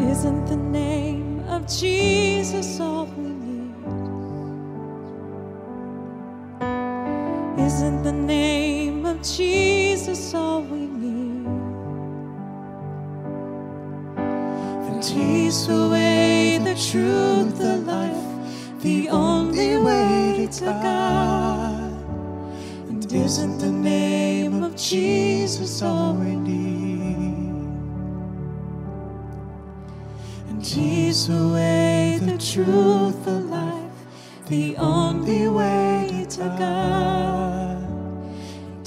isn't the name of Jesus all we need? Isn't the name of Jesus all we need? Then He's the way, the truth, the life, the only way to God. And isn't the name of Jesus all we need? He's the way, the truth, the life, the only way to God.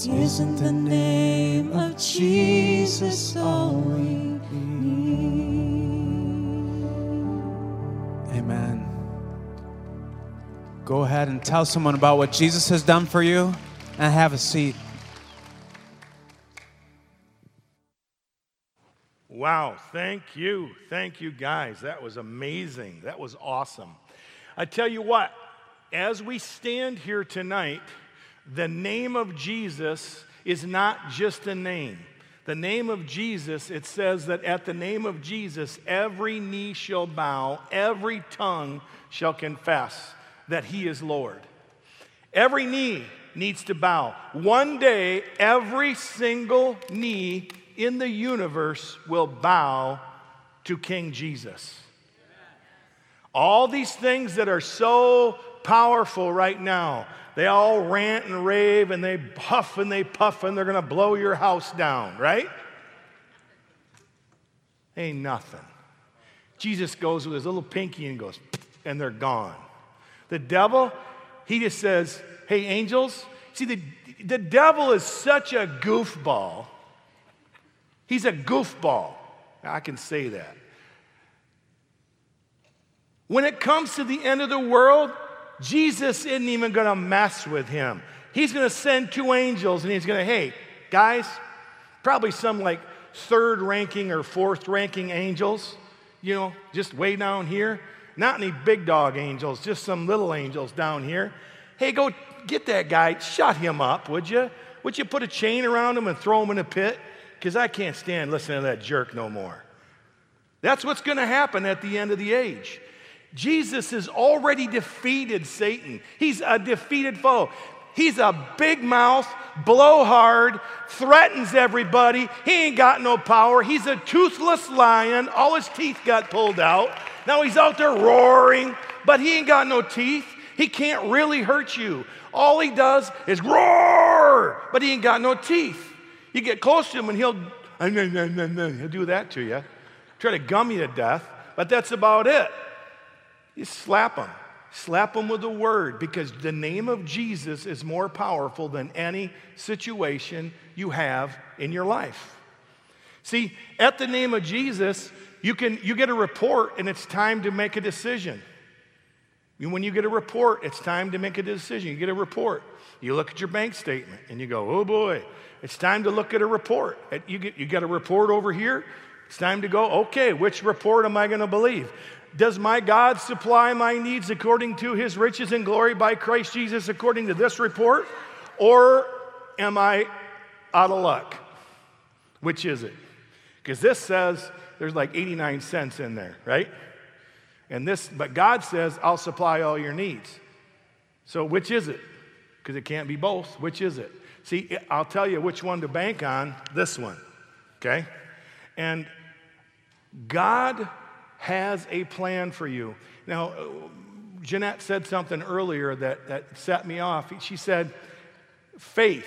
And isn't the name of Jesus all we need? Amen. Go ahead and tell someone about what Jesus has done for you and have a seat. Wow, thank you. Thank you, guys. That was amazing. That was awesome. I tell you what, as we stand here tonight, the name of Jesus is not just a name. The name of Jesus, it says that at the name of Jesus, every knee shall bow, every tongue shall confess that he is Lord. Every knee needs to bow. One day, every single knee in the universe will bow to King Jesus. All these things that are so powerful right now, they all rant and rave and they puff and they puff and they're going to blow your house down, right? Ain't nothing. Jesus goes with his little pinky and goes, and they're gone. The devil, he just says, hey, angels, see, the, the devil is such a goofball. He's a goofball. I can say that. When it comes to the end of the world, Jesus isn't even going to mess with him. He's going to send two angels and he's going to, hey, guys, probably some like third ranking or fourth ranking angels, you know, just way down here. Not any big dog angels, just some little angels down here. Hey, go get that guy, shut him up, would you? Would you put a chain around him and throw him in a pit? Because I can't stand listening to that jerk no more. That's what's going to happen at the end of the age. Jesus has already defeated Satan. He's a defeated foe. He's a big mouth, blowhard, threatens everybody. He ain't got no power. He's a toothless lion. All his teeth got pulled out. Now he's out there roaring, but he ain't got no teeth. He can't really hurt you. All he does is roar, but he ain't got no teeth. You get close to him and he'll, he'll do that to you. Try to gum you to death, but that's about it. You slap him. Slap him with a word because the name of Jesus is more powerful than any situation you have in your life. See, at the name of Jesus, you can you get a report and it's time to make a decision. When you get a report, it's time to make a decision. You get a report. You look at your bank statement and you go, "Oh boy, it's time to look at a report." You get you get a report over here. It's time to go, "Okay, which report am I going to believe?" Does my God supply my needs according to his riches and glory by Christ Jesus according to this report? Or am I out of luck? Which is it? Because this says there's like 89 cents in there, right? And this, but God says, I'll supply all your needs. So which is it? Because it can't be both. Which is it? See, I'll tell you which one to bank on this one, okay? And God has a plan for you. Now, Jeanette said something earlier that, that set me off. She said, faith.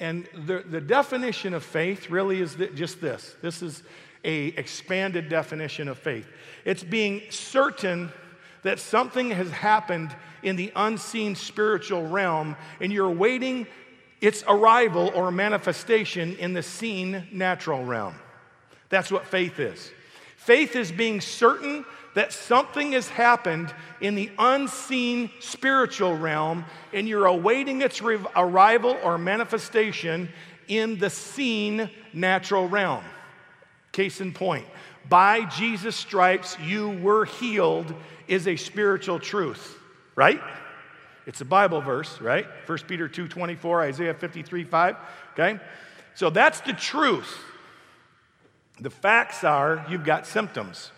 And the, the definition of faith really is just this this is a expanded definition of faith. It's being certain that something has happened in the unseen spiritual realm and you're waiting its arrival or manifestation in the seen natural realm. That's what faith is. Faith is being certain that something has happened in the unseen spiritual realm and you're awaiting its re- arrival or manifestation in the seen natural realm. Case in point, by Jesus' stripes you were healed is a spiritual truth, right? It's a Bible verse, right? 1 Peter 2 24, Isaiah 53 5, okay? So that's the truth. The facts are you've got symptoms.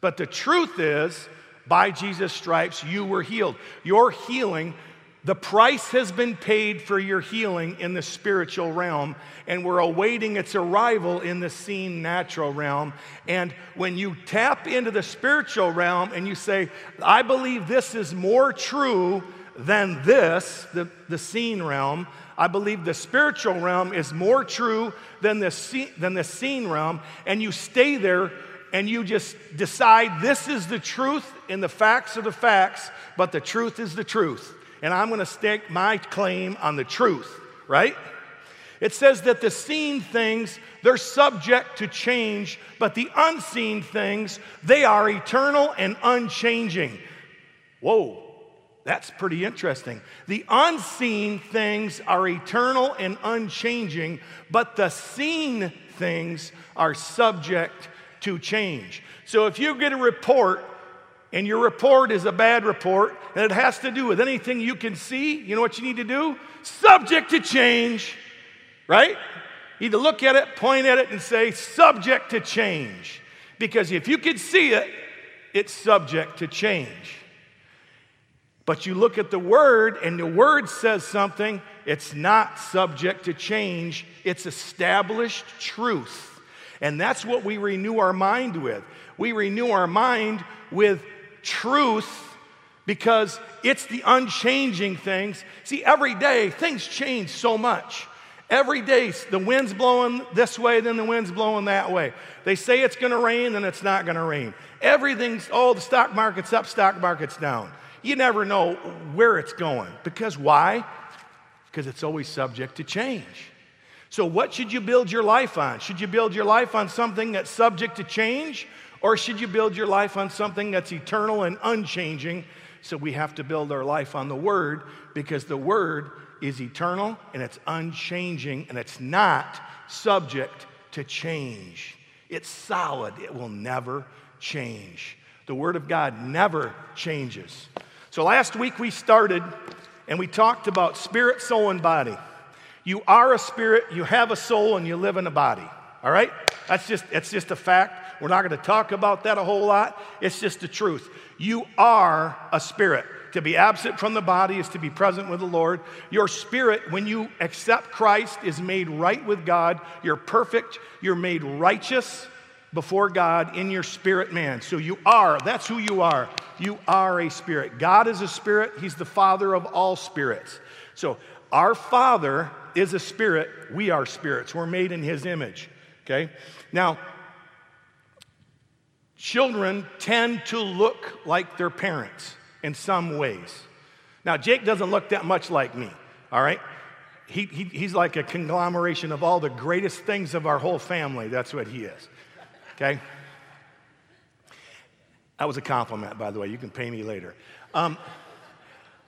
But the truth is, by Jesus' stripes, you were healed. Your healing, the price has been paid for your healing in the spiritual realm, and we're awaiting its arrival in the seen natural realm. And when you tap into the spiritual realm and you say, I believe this is more true than this, the, the seen realm, I believe the spiritual realm is more true than the, seen, than the seen realm, and you stay there and you just decide this is the truth and the facts are the facts, but the truth is the truth. And I'm going to stake my claim on the truth, right? It says that the seen things, they're subject to change, but the unseen things, they are eternal and unchanging. Whoa, that's pretty interesting. The unseen things are eternal and unchanging, but the seen things are subject to change. So if you get a report and your report is a bad report and it has to do with anything you can see, you know what you need to do? Subject to change, right? You need to look at it, point at it, and say, subject to change. Because if you can see it, it's subject to change. But you look at the word and the word says something, it's not subject to change, it's established truth. And that's what we renew our mind with. We renew our mind with truth because it's the unchanging things. See, every day things change so much. Every day the wind's blowing this way, then the wind's blowing that way. They say it's going to rain, then it's not going to rain. Everything's, oh, the stock market's up, stock market's down. You never know where it's going. Because why? Because it's always subject to change. So, what should you build your life on? Should you build your life on something that's subject to change? Or should you build your life on something that's eternal and unchanging? So, we have to build our life on the Word because the Word is eternal and it's unchanging and it's not subject to change. It's solid, it will never change. The Word of God never changes. So, last week we started and we talked about spirit, soul, and body. You are a spirit, you have a soul, and you live in a body. All right? That's just, it's just a fact. We're not going to talk about that a whole lot. It's just the truth. You are a spirit. To be absent from the body is to be present with the Lord. Your spirit, when you accept Christ, is made right with God. You're perfect. You're made righteous before God in your spirit man. So you are, that's who you are. You are a spirit. God is a spirit. He's the father of all spirits. So our father is a spirit, we are spirits. We're made in his image. Okay? Now, children tend to look like their parents in some ways. Now, Jake doesn't look that much like me, all right? He, he, he's like a conglomeration of all the greatest things of our whole family. That's what he is, okay? That was a compliment, by the way. You can pay me later. Um,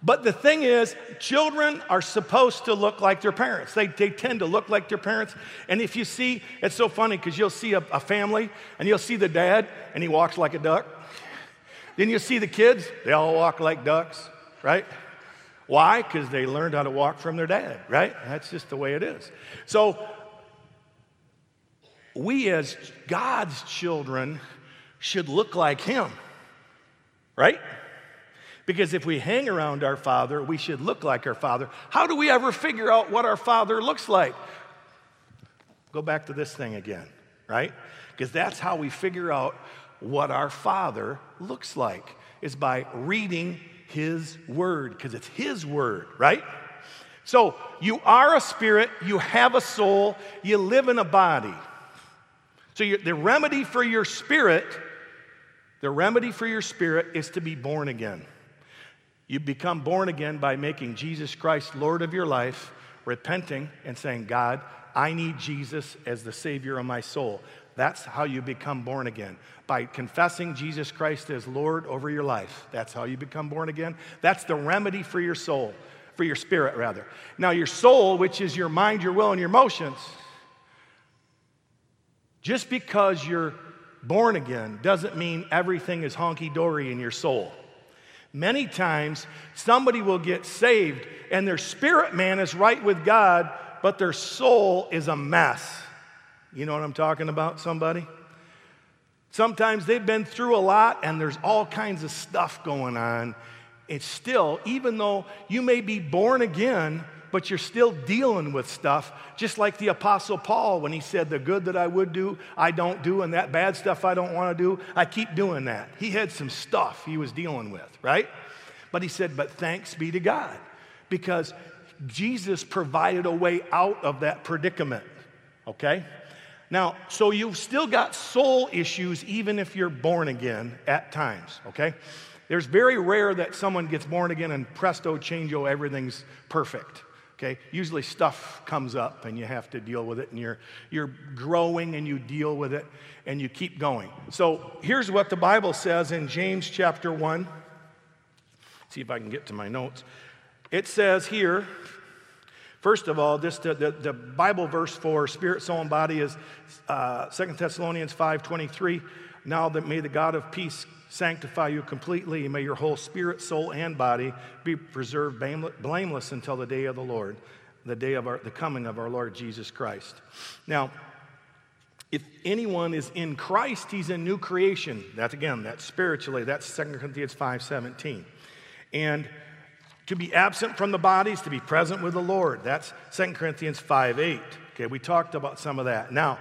but the thing is, children are supposed to look like their parents. They, they tend to look like their parents. And if you see, it's so funny because you'll see a, a, family and you'll see the dad and he walks like a duck. Then you'll see the kids, they all walk like ducks, right? Why? Because they learned how to walk from their dad, right? That's just the way it is. So, we as God's children should look like Him, right? Because if we hang around our Father, we should look like our Father. How do we ever figure out what our Father looks like? Go back to this thing again, right? Because that's how we figure out what our Father looks like, is by reading His Word, because it's His Word, right? So you are a spirit, you have a soul, you live in a body. So the remedy for your spirit, the remedy for your spirit is to be born again. You become born again by making Jesus Christ Lord of your life, repenting and saying, God, I need Jesus as the Savior of my soul. That's how you become born again. By confessing Jesus Christ as Lord over your life. That's how you become born again. That's the remedy for your soul, for your spirit, rather. Now, your soul, which is your mind, your will, and your emotions, just because you're born again doesn't mean everything is honky dory in your soul. Many times, somebody will get saved and their spirit man is right with God, but their soul is a mess. You know what I'm talking about, somebody? Sometimes they've been through a lot and there's all kinds of stuff going on. It's still, even though you may be born again, but you're still dealing with stuff, just like the Apostle Paul when he said, The good that I would do, I don't do, and that bad stuff I don't want to do, I keep doing that. He had some stuff he was dealing with, right? But he said, But thanks be to God, because Jesus provided a way out of that predicament, okay? Now, so you've still got soul issues even if you're born again at times, okay? There's very rare that someone gets born again and presto, changeo, everything's perfect. Okay, usually stuff comes up and you have to deal with it, and you're, you're growing and you deal with it and you keep going. So here's what the Bible says in James chapter 1. See if I can get to my notes. It says here, First of all, this, the, the, the, Bible verse for spirit, soul, and body is uh, 2 Thessalonians 5.23. Now that may the God of peace sanctify you completely, and may your whole spirit, soul, and body be preserved blameless until the day of the Lord, the day of our, the coming of our Lord Jesus Christ. Now, if anyone is in Christ, he's a new creation. That's again, that's spiritually. That's 2 Corinthians 5.17. And to be absent from the bodies, to be present with the Lord. That's 2 Corinthians 5 8. Okay, we talked about some of that. Now,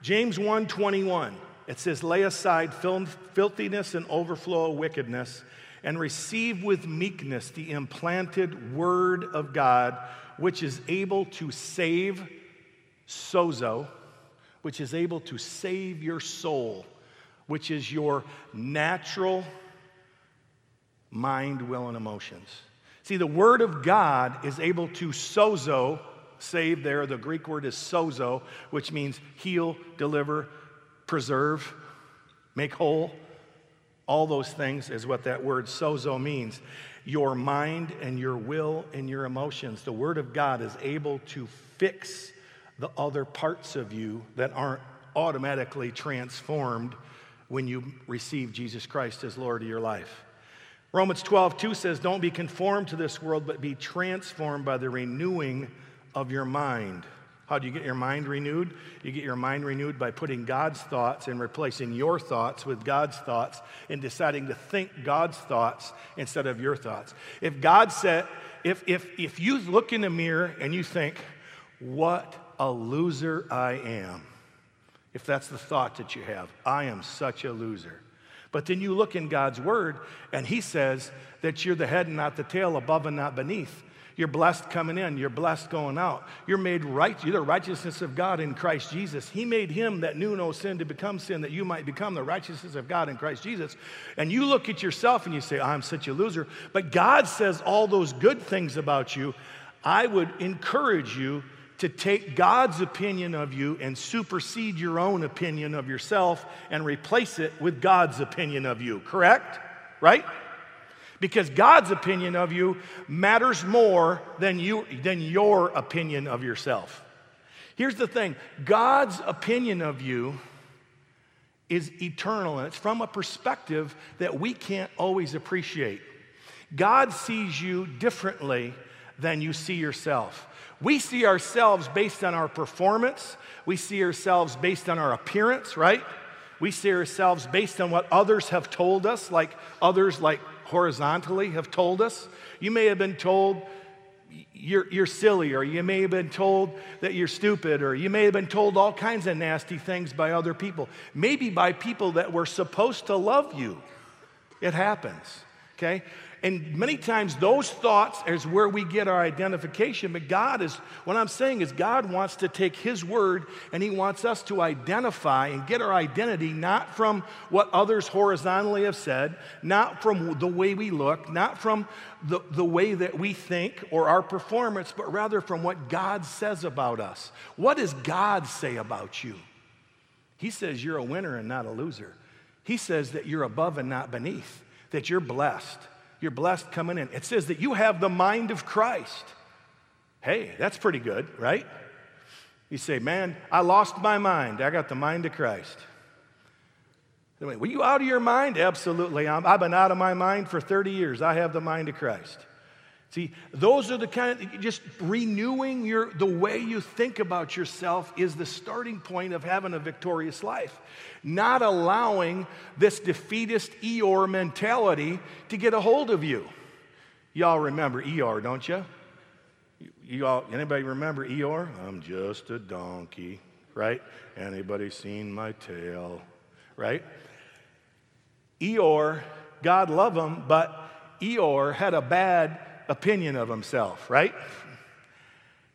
James 1 21, it says, Lay aside filthiness and overflow of wickedness, and receive with meekness the implanted word of God, which is able to save sozo, which is able to save your soul, which is your natural mind, will, and emotions. See, the Word of God is able to sozo, save there. The Greek word is sozo, which means heal, deliver, preserve, make whole. All those things is what that word sozo means. Your mind and your will and your emotions. The Word of God is able to fix the other parts of you that aren't automatically transformed when you receive Jesus Christ as Lord of your life. Romans 12, 2 says, Don't be conformed to this world, but be transformed by the renewing of your mind. How do you get your mind renewed? You get your mind renewed by putting God's thoughts and replacing your thoughts with God's thoughts and deciding to think God's thoughts instead of your thoughts. If God said, if, if, if you look in the mirror and you think, what a loser I am, if that's the thought that you have, I am such a loser. But then you look in God's word, and He says that you're the head and not the tail, above and not beneath. You're blessed coming in, you're blessed going out. You're made right, you're the righteousness of God in Christ Jesus. He made him that knew no sin to become sin, that you might become the righteousness of God in Christ Jesus. And you look at yourself and you say, I'm such a loser. But God says all those good things about you. I would encourage you to take God's opinion of you and supersede your own opinion of yourself and replace it with God's opinion of you, correct? Right? Because God's opinion of you matters more than, you, than your opinion of yourself. Here's the thing God's opinion of you is eternal, and it's from a perspective that we can't always appreciate. God sees you differently than you see yourself. We see ourselves based on our performance. We see ourselves based on our appearance, right? We see ourselves based on what others have told us, like others, like horizontally, have told us. You may have been told you're, you're silly, or you may have been told that you're stupid, or you may have been told all kinds of nasty things by other people, maybe by people that were supposed to love you. It happens, okay? And many times those thoughts is where we get our identification. But God is, what I'm saying is, God wants to take His word and He wants us to identify and get our identity not from what others horizontally have said, not from the way we look, not from the, the way that we think or our performance, but rather from what God says about us. What does God say about you? He says you're a winner and not a loser. He says that you're above and not beneath, that you're blessed you're blessed coming in. It says that you have the mind of Christ. Hey, that's pretty good, right? You say, man, I lost my mind. I got the mind of Christ. Were you out of your mind? Absolutely. i have been out of my mind for 30 years. I have the mind of Christ. See, those are the kind of just renewing your the way you think about yourself is the starting point of having a victorious life. Not allowing this defeatist Eeyore mentality to get a hold of you. Y'all remember Eeyore, don't you? You all, anybody remember Eeyore? I'm just a donkey, right? Anybody seen my tail, right? Eeyore, God love him, but Eeyore had a bad opinion of himself, right?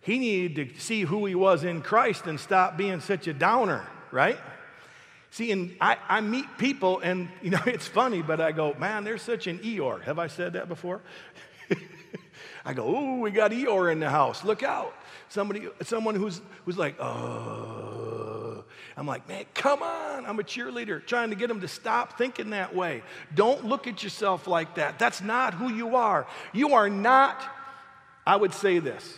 He needed to see who he was in Christ and stop being such a downer, right? See, and I, I meet people, and you know, it's funny, but I go, man, there's such an Eeyore. Have I said that before? I go, oh, we got Eeyore in the house. Look out. Somebody, someone who's, who's like, oh. I'm like, man, come on. I'm a cheerleader trying to get them to stop thinking that way. Don't look at yourself like that. That's not who you are. You are not, I would say this.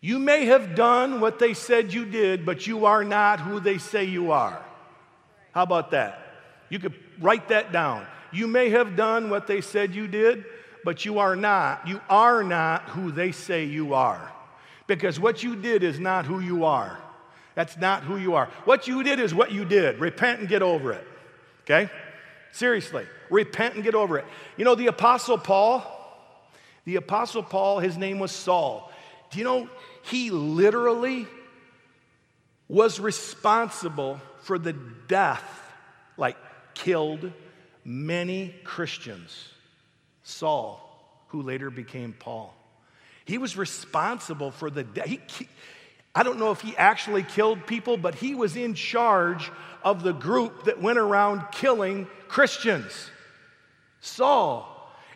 You may have done what they said you did, but you are not who they say you are. How about that? You could write that down. You may have done what they said you did, but you are not. You are not who they say you are. Because what you did is not who you are. That's not who you are. What you did is what you did. Repent and get over it. Okay? Seriously, repent and get over it. You know, the Apostle Paul, the Apostle Paul, his name was Saul. Do you know he literally was responsible for the death, like killed many Christians? Saul, who later became Paul. He was responsible for the death. I don't know if he actually killed people, but he was in charge of the group that went around killing Christians. Saul.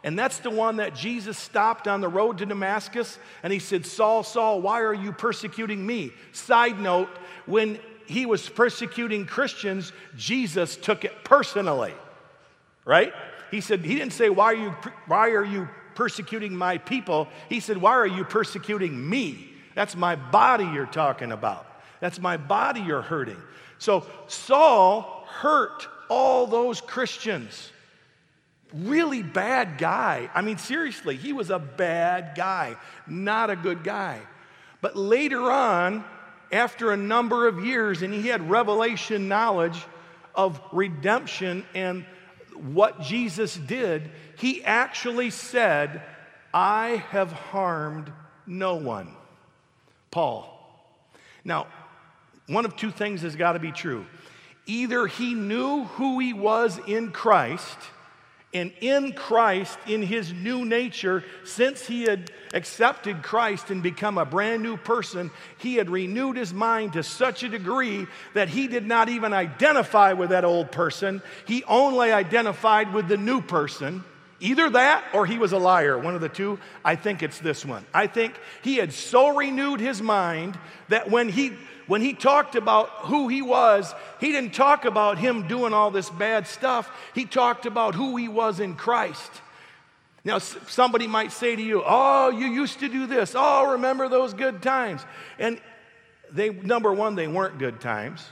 And that's the one that Jesus stopped on the road to Damascus and he said, Saul, Saul, why are you persecuting me? Side note, when he was persecuting Christians, Jesus took it personally, right? He said, He didn't say, Why are you, why are you persecuting my people? He said, Why are you persecuting me? That's my body you're talking about. That's my body you're hurting. So Saul hurt all those Christians. Really bad guy. I mean, seriously, he was a bad guy, not a good guy. But later on, after a number of years, and he had revelation knowledge of redemption and what Jesus did, he actually said, I have harmed no one. Paul. Now, one of two things has got to be true. Either he knew who he was in Christ and in Christ, in his new nature, since he had accepted Christ and become a brand new person, he had renewed his mind to such a degree that he did not even identify with that old person. He only identified with the new person. Either that or he was a liar, one of the two. I think it's this one. I think he had so renewed his mind that when he when he talked about who he was, he didn't talk about him doing all this bad stuff. He talked about who he was in Christ. Now, somebody might say to you, Oh, you used to do this. Oh, remember those good times. And they, number one, they weren't good times.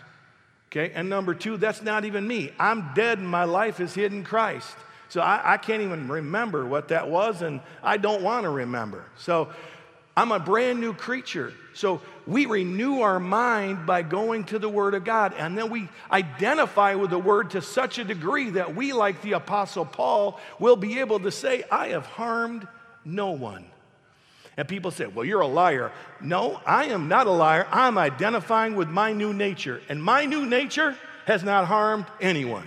Okay. And number two, that's not even me. I'm dead and my life is hid in Christ. So I, I can't even remember what that was, and I don't want to remember. So I'm a brand new creature. So we renew our mind by going to the Word of God. And then we identify with the Word to such a degree that we, like the Apostle Paul, will be able to say, I have harmed no one. And people say, Well, you're a liar. No, I am not a liar. I'm identifying with my new nature. And my new nature has not harmed anyone.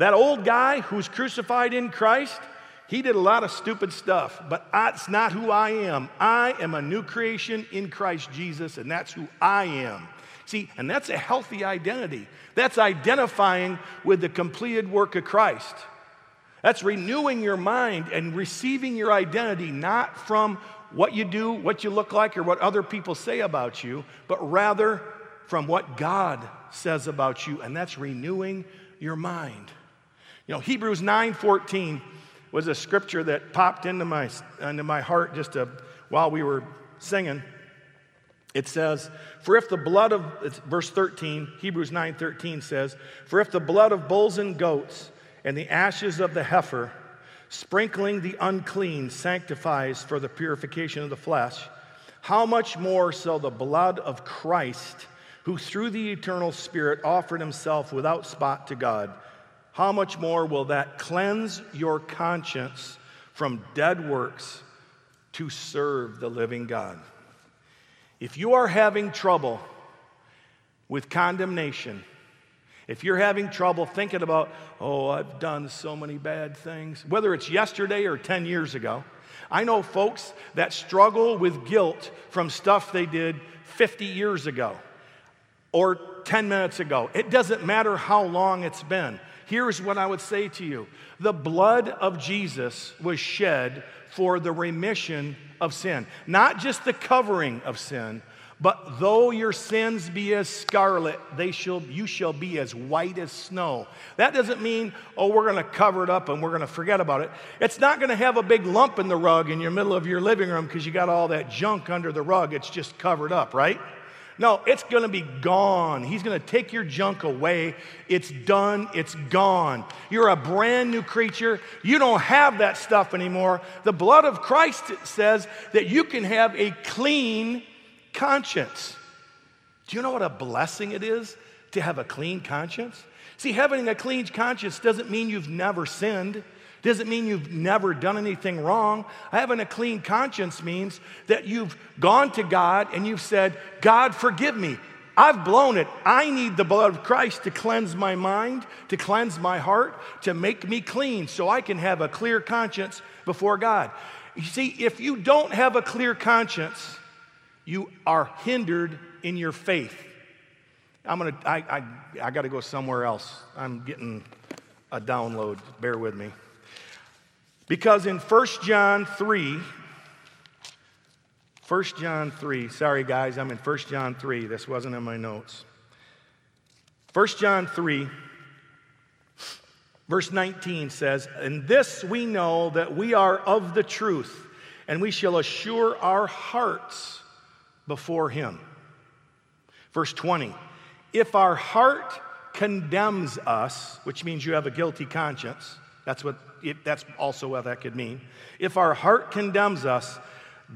That old guy who's crucified in Christ, he did a lot of stupid stuff, but that's not who I am. I am a new creation in Christ Jesus, and that's who I am. See, and that's a healthy identity. That's identifying with the completed work of Christ. That's renewing your mind and receiving your identity not from what you do, what you look like, or what other people say about you, but rather from what God says about you, and that's renewing your mind. You know, Hebrews 9:14 was a scripture that popped into my, into my heart just while we were singing. It says, For if the blood of, verse 13, Hebrews 9 13 says, For if the blood of bulls and goats and the ashes of the heifer sprinkling the unclean sanctifies for the purification of the flesh, how much more shall the blood of Christ, who through the eternal Spirit offered himself without spot to God, how much more will that cleanse your conscience from dead works to serve the living God? If you are having trouble with condemnation, if you're having trouble thinking about, oh, I've done so many bad things, whether it's yesterday or 10 years ago, I know folks that struggle with guilt from stuff they did 50 years ago or 10 minutes ago. It doesn't matter how long it's been. Here's what I would say to you the blood of Jesus was shed for the remission of sin, not just the covering of sin, but though your sins be as scarlet, they shall, you shall be as white as snow. That doesn't mean, oh, we're going to cover it up and we're going to forget about it. It's not going to have a big lump in the rug in your middle of your living room because you got all that junk under the rug. It's just covered up, right? No, it's going to be gone. He's going to take your junk away. It's done. It's gone. You're a brand new creature. You don't have that stuff anymore. The blood of Christ says that you can have a clean conscience. Do you know what a blessing it is to have a clean conscience? See, having a clean conscience doesn't mean you've never sinned. Doesn't mean you've never done anything wrong. Having a clean conscience means that you've gone to God and you've said, God, forgive me. I've blown it. I need the blood of Christ to cleanse my mind, to cleanse my heart, to make me clean so I can have a clear conscience before God. You see, if you don't have a clear conscience, you are hindered in your faith. I'm gonna, I, I, I gotta go somewhere else. I'm getting a download. Bear with me. Because in 1 John 3, 1 John 3, sorry guys, I'm in 1 John 3. This wasn't in my notes. 1 John 3, verse 19 says, And this we know that we are of the truth, and we shall assure our hearts before him. Verse 20, if our heart condemns us, which means you have a guilty conscience, that's what it, that's also what that could mean. If our heart condemns us,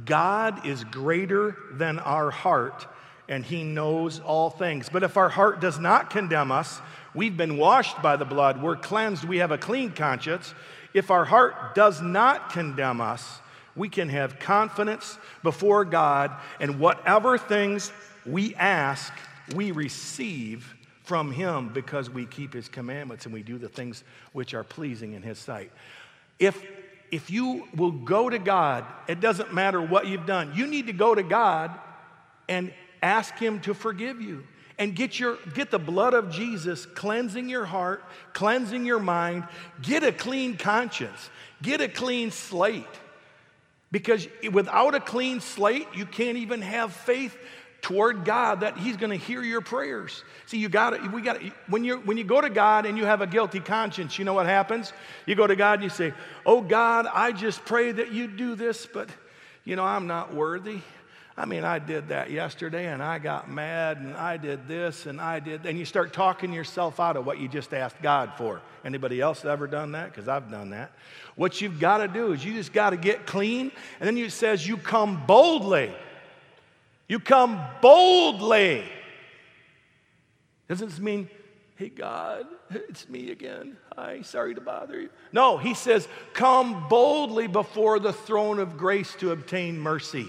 God is greater than our heart and he knows all things. But if our heart does not condemn us, we've been washed by the blood, we're cleansed, we have a clean conscience. If our heart does not condemn us, we can have confidence before God, and whatever things we ask, we receive from Him because we keep His commandments and we do the things which are pleasing in His sight. If, if you will go to God, it doesn't matter what you've done, you need to go to God and ask Him to forgive you and get your get the blood of Jesus cleansing your heart, cleansing your mind, get a clean conscience, get a clean slate. Because without a clean slate, you can't even have faith toward God that He's going to hear your prayers. See, you got to, we got to, when you when you go to God and you have a guilty conscience, you know what happens? You go to God and you say, "Oh God, I just pray that you do this, but you know I'm not worthy." I mean, I did that yesterday and I got mad and I did this and I did, and you start talking yourself out of what you just asked God for. Anybody else ever done that? Because I've done that. What you've got to do is you just got to get clean, and then it says you come boldly you come boldly. Doesn't this mean, hey, God, it's me again. Hi, sorry to bother you. No, he says, come boldly before the throne of grace to obtain mercy.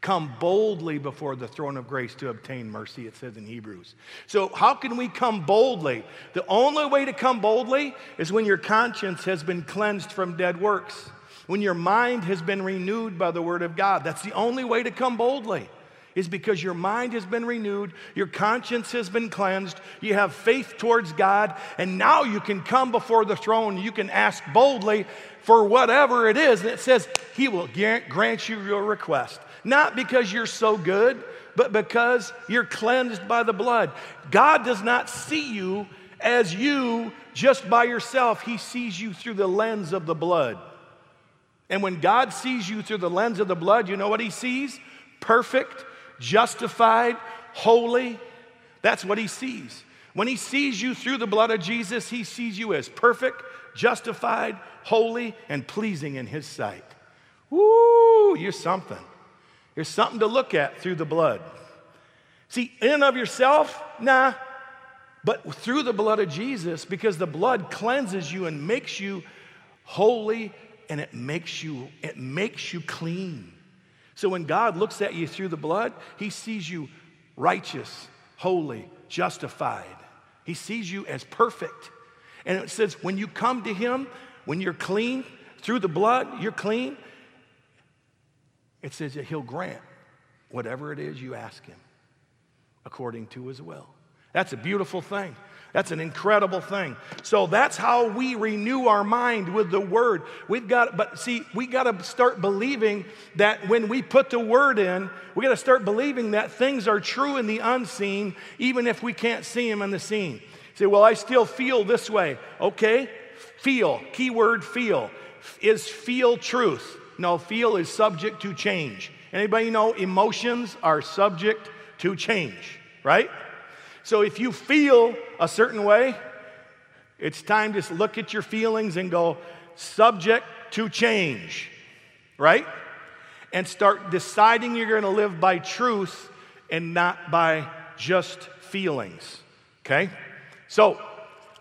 Come boldly before the throne of grace to obtain mercy, it says in Hebrews. So, how can we come boldly? The only way to come boldly is when your conscience has been cleansed from dead works, when your mind has been renewed by the word of God. That's the only way to come boldly is because your mind has been renewed, your conscience has been cleansed, you have faith towards God, and now you can come before the throne. You can ask boldly for whatever it is. And it says, He will grant you your request. Not because you're so good, but because you're cleansed by the blood. God does not see you as you just by yourself, He sees you through the lens of the blood. And when God sees you through the lens of the blood, you know what He sees? Perfect, justified, holy. That's what he sees. When he sees you through the blood of Jesus, he sees you as perfect, justified, holy, and pleasing in his sight. Woo, you're something. You're something to look at through the blood. See, in and of yourself, nah. But through the blood of Jesus, because the blood cleanses you and makes you holy and it makes you it makes you clean. So when God looks at you through the blood, he sees you righteous, holy, justified. He sees you as perfect. And it says when you come to him, when you're clean through the blood, you're clean. It says that he'll grant whatever it is you ask him according to his will. That's a beautiful thing. That's an incredible thing. So that's how we renew our mind with the word. We've got, but see, we got to start believing that when we put the word in, we got to start believing that things are true in the unseen, even if we can't see them in the seen. say, well, I still feel this way. Okay, feel, keyword feel. Is feel truth? No, feel is subject to change. Anybody know emotions are subject to change, right? So if you feel a certain way, it's time to look at your feelings and go, subject to change, right? And start deciding you're going to live by truth and not by just feelings, okay? So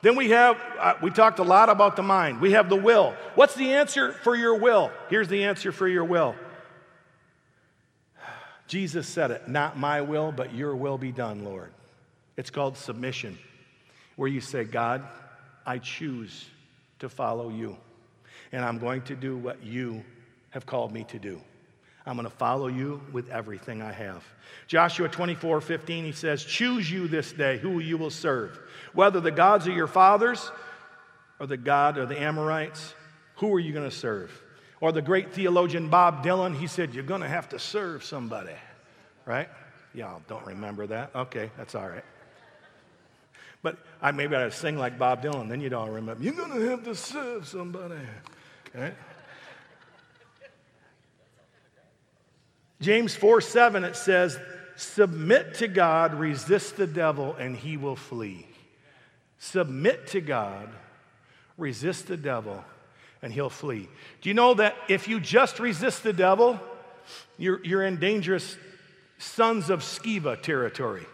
then we have, uh, we talked a lot about the mind. We have the will. What's the answer for your will? Here's the answer for your will. Jesus said it, not my will, but your will be done, Lord. It's called submission, where you say, God, I choose to follow you, and I'm going to do what you have called me to do. I'm going to follow you with everything I have. Joshua 24, 15, he says, Choose you this day who you will serve, whether the gods of your fathers or the God of the Amorites, who are you going to serve? Or the great theologian Bob Dylan, he said, You're going to have to serve somebody, right? Y'all don't remember that? Okay, that's all right. But I maybe I'd sing like Bob Dylan, then you'd all remember. You're going to have to serve somebody. Okay? James 4 7, it says, Submit to God, resist the devil, and he will flee. Submit to God, resist the devil, and he'll flee. Do you know that if you just resist the devil, you're, you're in dangerous sons of Sceva territory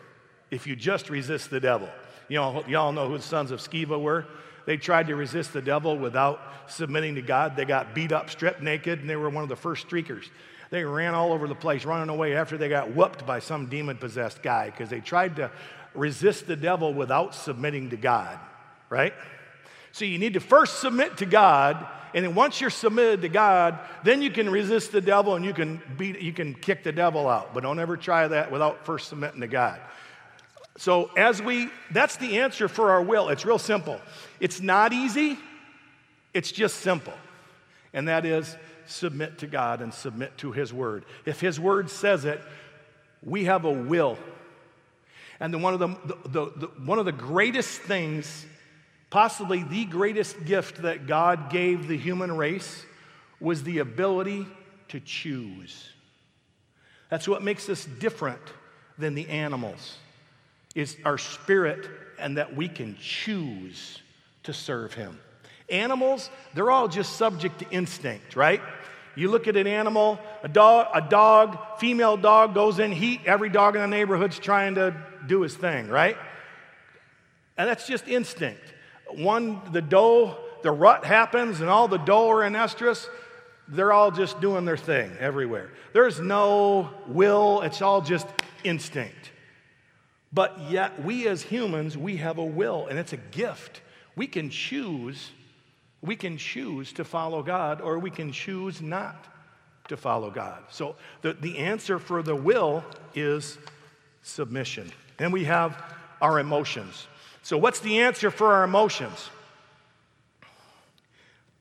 if you just resist the devil? You know, y'all know who the sons of Sceva were? They tried to resist the devil without submitting to God. They got beat up, stripped naked, and they were one of the first streakers. They ran all over the place, running away after they got whooped by some demon possessed guy because they tried to resist the devil without submitting to God, right? So you need to first submit to God, and then once you're submitted to God, then you can resist the devil and you can beat, you can kick the devil out. But don't ever try that without first submitting to God. So, as we, that's the answer for our will. It's real simple. It's not easy, it's just simple. And that is submit to God and submit to His Word. If His Word says it, we have a will. And then one of the, the, the, one of the greatest things, possibly the greatest gift that God gave the human race, was the ability to choose. That's what makes us different than the animals is our spirit and that we can choose to serve him. Animals, they're all just subject to instinct, right? You look at an animal, a dog, a dog, female dog goes in heat, every dog in the neighborhood's trying to do his thing, right? And that's just instinct. One, the doe, the rut happens, and all the doe are in estrus, they're all just doing their thing everywhere. There's no will, it's all just instinct. But yet, we as humans, we have a will, and it's a gift. We can choose, we can choose to follow God, or we can choose not to follow God. So the, the answer for the will is submission. And we have our emotions. So, what's the answer for our emotions?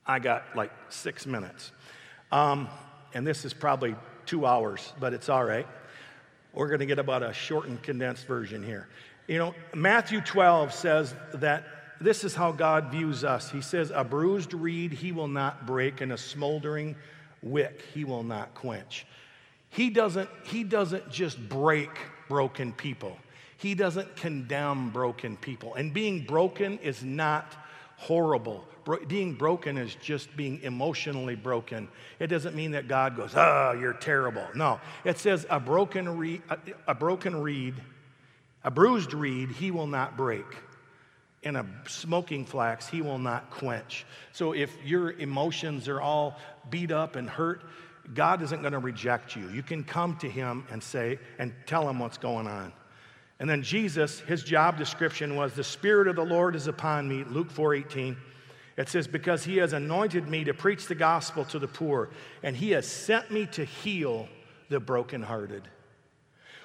I got like six minutes. Um, and this is probably two hours, but it's all right. We're going to get about a shortened, condensed version here. You know, Matthew 12 says that this is how God views us. He says, A bruised reed he will not break, and a smoldering wick he will not quench. He doesn't, he doesn't just break broken people, He doesn't condemn broken people. And being broken is not horrible. Bro- being broken is just being emotionally broken. It doesn't mean that God goes, oh, you're terrible. No, it says a broken, reed, a, a broken reed, a bruised reed, he will not break. And a smoking flax, he will not quench. So if your emotions are all beat up and hurt, God isn't going to reject you. You can come to him and say, and tell him what's going on. And then Jesus, his job description was the Spirit of the Lord is upon me, Luke 4 18. It says, Because he has anointed me to preach the gospel to the poor, and he has sent me to heal the brokenhearted.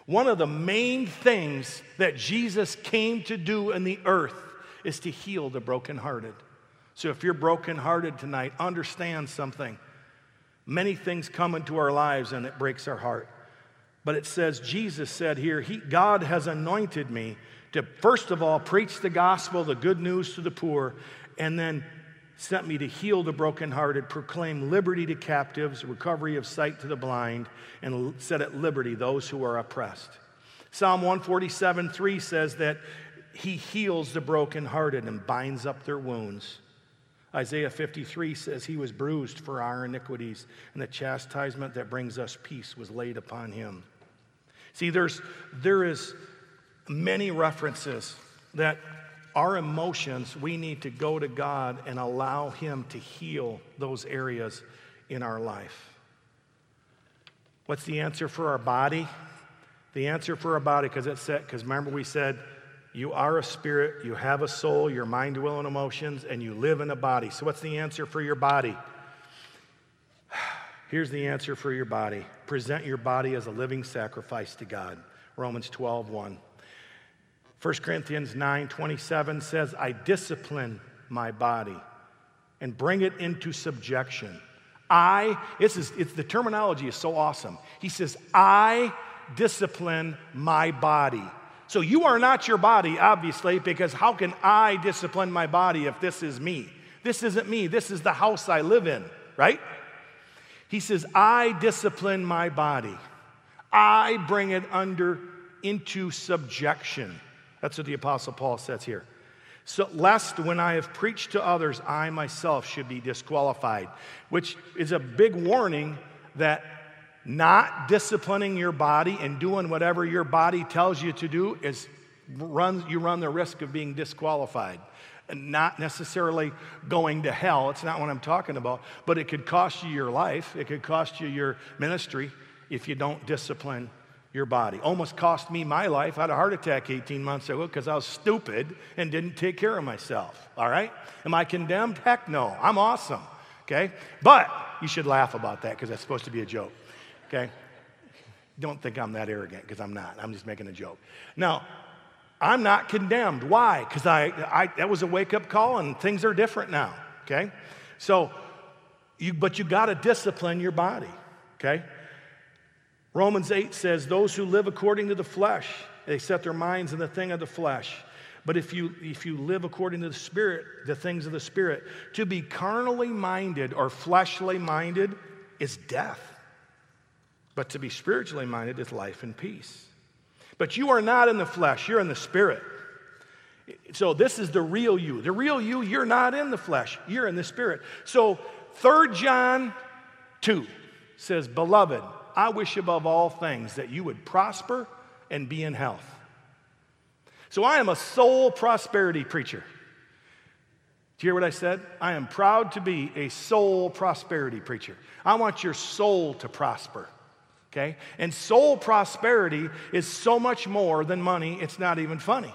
One of the main things that Jesus came to do in the earth is to heal the brokenhearted. So if you're brokenhearted tonight, understand something. Many things come into our lives and it breaks our heart. But it says, Jesus said here, he, God has anointed me to, first of all, preach the gospel, the good news to the poor, and then sent me to heal the brokenhearted, proclaim liberty to captives, recovery of sight to the blind, and set at liberty those who are oppressed. Psalm 147 3 says that he heals the brokenhearted and binds up their wounds. Isaiah 53 says he was bruised for our iniquities, and the chastisement that brings us peace was laid upon him. See, there's, there is many references that our emotions, we need to go to God and allow Him to heal those areas in our life. What's the answer for our body? The answer for our body, because it said, because remember we said, you are a spirit, you have a soul, your mind, will, and emotions, and you live in a body. So, what's the answer for your body? Here's the answer for your body present your body as a living sacrifice to God. Romans 12, 1. 1 Corinthians 9, 27 says, I discipline my body and bring it into subjection. I, this is, it's, the terminology is so awesome. He says, I discipline my body. So you are not your body, obviously, because how can I discipline my body if this is me? This isn't me. This is the house I live in, right? He says, I discipline my body. I bring it under into subjection. That's what the Apostle Paul says here. So, lest when I have preached to others, I myself should be disqualified, which is a big warning that not disciplining your body and doing whatever your body tells you to do is run, you run the risk of being disqualified not necessarily going to hell. It's not what I'm talking about. But it could cost you your life, it could cost you your ministry if you don't discipline your body. Almost cost me my life. I had a heart attack 18 months ago because I was stupid and didn't take care of myself. All right? Am I condemned? Heck no. I'm awesome. Okay? But you should laugh about that because that's supposed to be a joke. Okay? Don't think I'm that arrogant because I'm not. I'm just making a joke. Now, I'm not condemned. Why? Because I, I, that was a wake up call and things are different now, okay? So, you, but you got to discipline your body, okay? Romans 8 says, Those who live according to the flesh, they set their minds in the thing of the flesh. But if you, if you live according to the Spirit, the things of the Spirit, to be carnally minded or fleshly minded is death. But to be spiritually minded is life and peace. But you are not in the flesh, you're in the spirit. So this is the real you. The real you, you're not in the flesh, you're in the spirit. So 3 John 2 says, Beloved, I wish above all things that you would prosper and be in health. So I am a soul prosperity preacher. Do you hear what I said? I am proud to be a soul prosperity preacher. I want your soul to prosper okay? And soul prosperity is so much more than money, it's not even funny.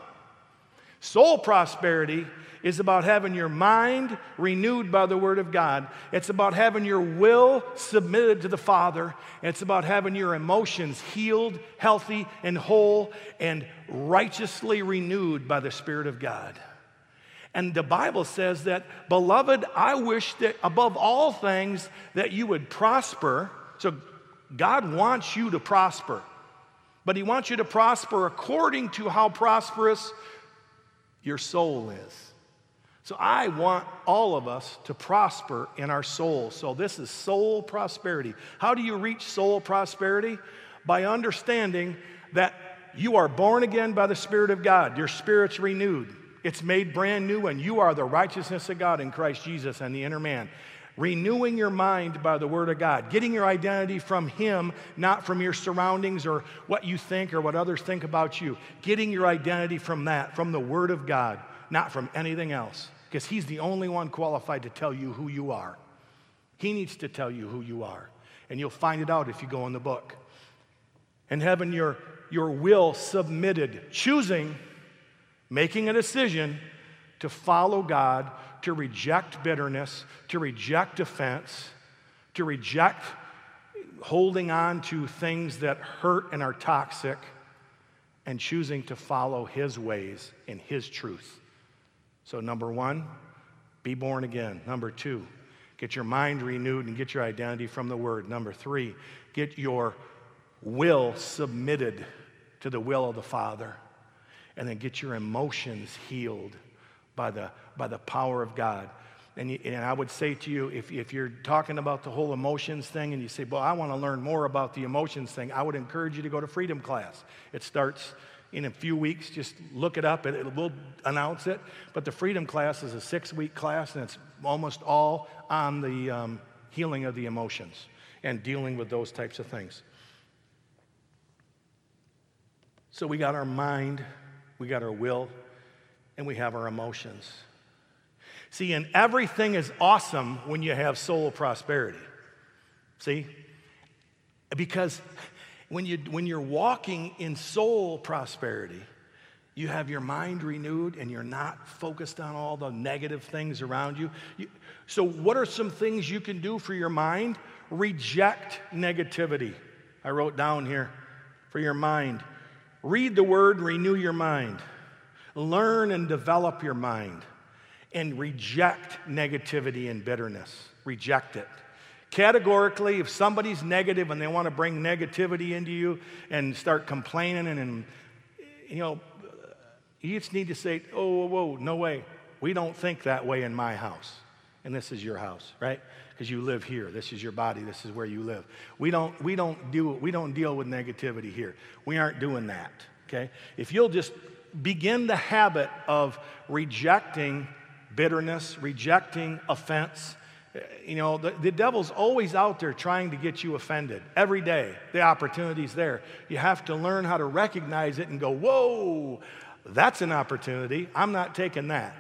Soul prosperity is about having your mind renewed by the Word of God. It's about having your will submitted to the Father. It's about having your emotions healed, healthy, and whole, and righteously renewed by the Spirit of God. And the Bible says that, beloved, I wish that above all things that you would prosper. So God wants you to prosper, but He wants you to prosper according to how prosperous your soul is. So I want all of us to prosper in our soul. So this is soul prosperity. How do you reach soul prosperity? By understanding that you are born again by the Spirit of God. Your spirit's renewed. It's made brand new, and you are the righteousness of God in Christ Jesus and the inner man. Renewing your mind by the Word of God, getting your identity from Him, not from your surroundings or what you think or what others think about you. Getting your identity from that, from the Word of God, not from anything else, because He's the only one qualified to tell you who you are. He needs to tell you who you are, and you'll find it out if you go in the book. And having your, your will submitted, choosing making a decision to follow God, to reject bitterness, to reject offense, to reject holding on to things that hurt and are toxic, and choosing to follow His ways and His truth. So, number one, be born again. Number two, get your mind renewed and get your identity from the Word. Number three, get your will submitted to the will of the Father and then get your emotions healed by the, by the power of God. And, you, and I would say to you, if, if you're talking about the whole emotions thing and you say, well, I want to learn more about the emotions thing, I would encourage you to go to Freedom Class. It starts in a few weeks. Just look it up, and it will announce it. But the Freedom Class is a six week class, and it's almost all on the um, healing of the emotions and dealing with those types of things. So we got our mind we got our will, and we have our emotions. See, and everything is awesome when you have soul prosperity. See? Because when, you, when you're walking in soul prosperity, you have your mind renewed and you're not focused on all the negative things around you. you. So, what are some things you can do for your mind? Reject negativity. I wrote down here for your mind Read the word, renew your mind. Learn and develop your mind. And reject negativity and bitterness. Reject it. Categorically, if somebody's negative and they want to bring negativity into you and start complaining and, and you know, you just need to say, oh, whoa, whoa, no way. We don't think that way in my house. And this is your house, right? because you live here. This is your body. This is where you live. We don't, we don't, do, we don't deal with negativity here. We aren't doing that, okay? If you'll just begin the habit of rejecting bitterness, rejecting offense, you know, the, the devil's always out there trying to get you offended every day. The opportunity's there. You have to learn how to recognize it and go, whoa, that's an opportunity. I'm not taking that.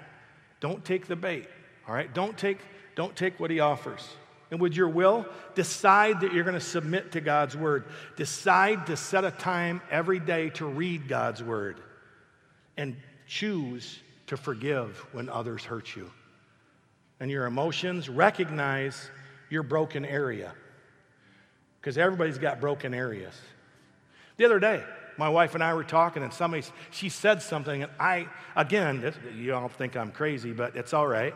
Don't take the bait, all right? Don't take don't take what he offers. And with your will, decide that you're going to submit to God's word. Decide to set a time every day to read God's word. And choose to forgive when others hurt you. And your emotions, recognize your broken area. Because everybody's got broken areas. The other day, my wife and I were talking, and somebody, she said something, and I, again, this, you all think I'm crazy, but it's all right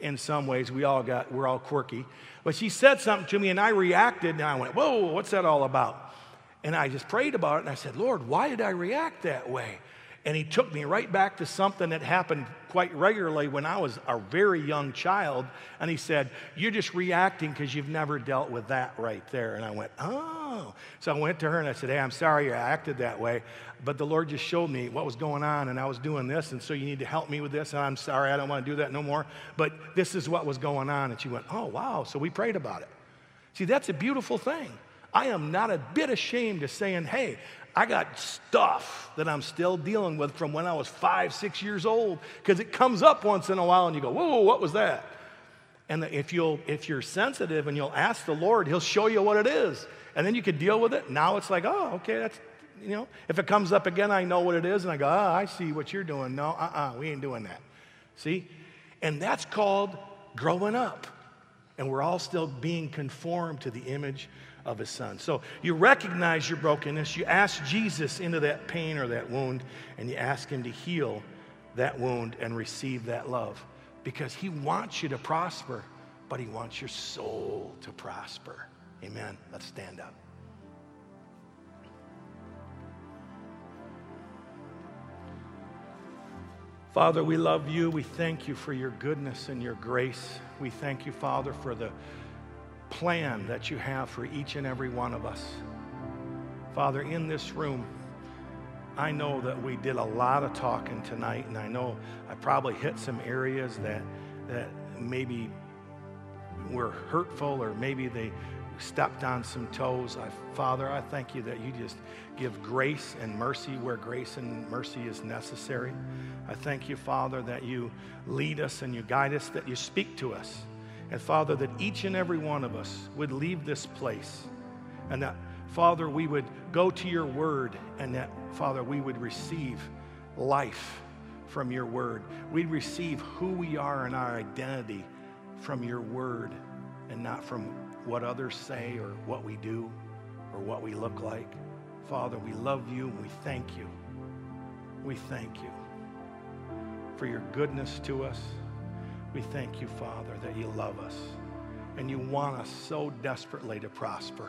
in some ways. We all got, we're all quirky. But she said something to me and I reacted and I went, Whoa, what's that all about? And I just prayed about it and I said, Lord, why did I react that way? And he took me right back to something that happened quite regularly when I was a very young child. And he said, You're just reacting because you've never dealt with that right there. And I went, Oh. So I went to her and I said, Hey, I'm sorry I acted that way. But the Lord just showed me what was going on and I was doing this. And so you need to help me with this. And I'm sorry, I don't want to do that no more. But this is what was going on. And she went, Oh, wow. So we prayed about it. See, that's a beautiful thing. I am not a bit ashamed of saying, Hey, I got stuff that I'm still dealing with from when I was five, six years old, because it comes up once in a while and you go, whoa, what was that? And if, you'll, if you're sensitive and you'll ask the Lord, He'll show you what it is. And then you can deal with it. Now it's like, oh, okay, that's, you know, if it comes up again, I know what it is. And I go, oh, I see what you're doing. No, uh uh-uh, uh we ain't doing that. See? And that's called growing up. And we're all still being conformed to the image of his son. So you recognize your brokenness, you ask Jesus into that pain or that wound, and you ask him to heal that wound and receive that love because he wants you to prosper, but he wants your soul to prosper. Amen. Let's stand up. Father, we love you. We thank you for your goodness and your grace. We thank you, Father, for the plan that you have for each and every one of us. Father, in this room, I know that we did a lot of talking tonight, and I know I probably hit some areas that, that maybe were hurtful or maybe they stepped on some toes. I, Father, I thank you that you just give grace and mercy where grace and mercy is necessary. I thank you, Father, that you lead us and you guide us, that you speak to us. And Father, that each and every one of us would leave this place and that, Father, we would go to your word and that, Father, we would receive life from your word. We'd receive who we are and our identity from your word and not from what others say or what we do or what we look like. Father, we love you and we thank you. We thank you for your goodness to us. We thank you, Father, that you love us and you want us so desperately to prosper,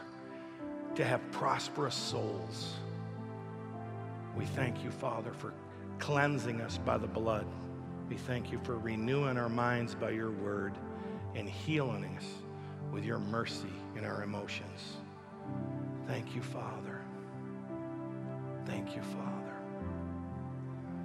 to have prosperous souls. We thank you, Father, for cleansing us by the blood. We thank you for renewing our minds by your word and healing us with your mercy in our emotions. Thank you, Father. Thank you, Father.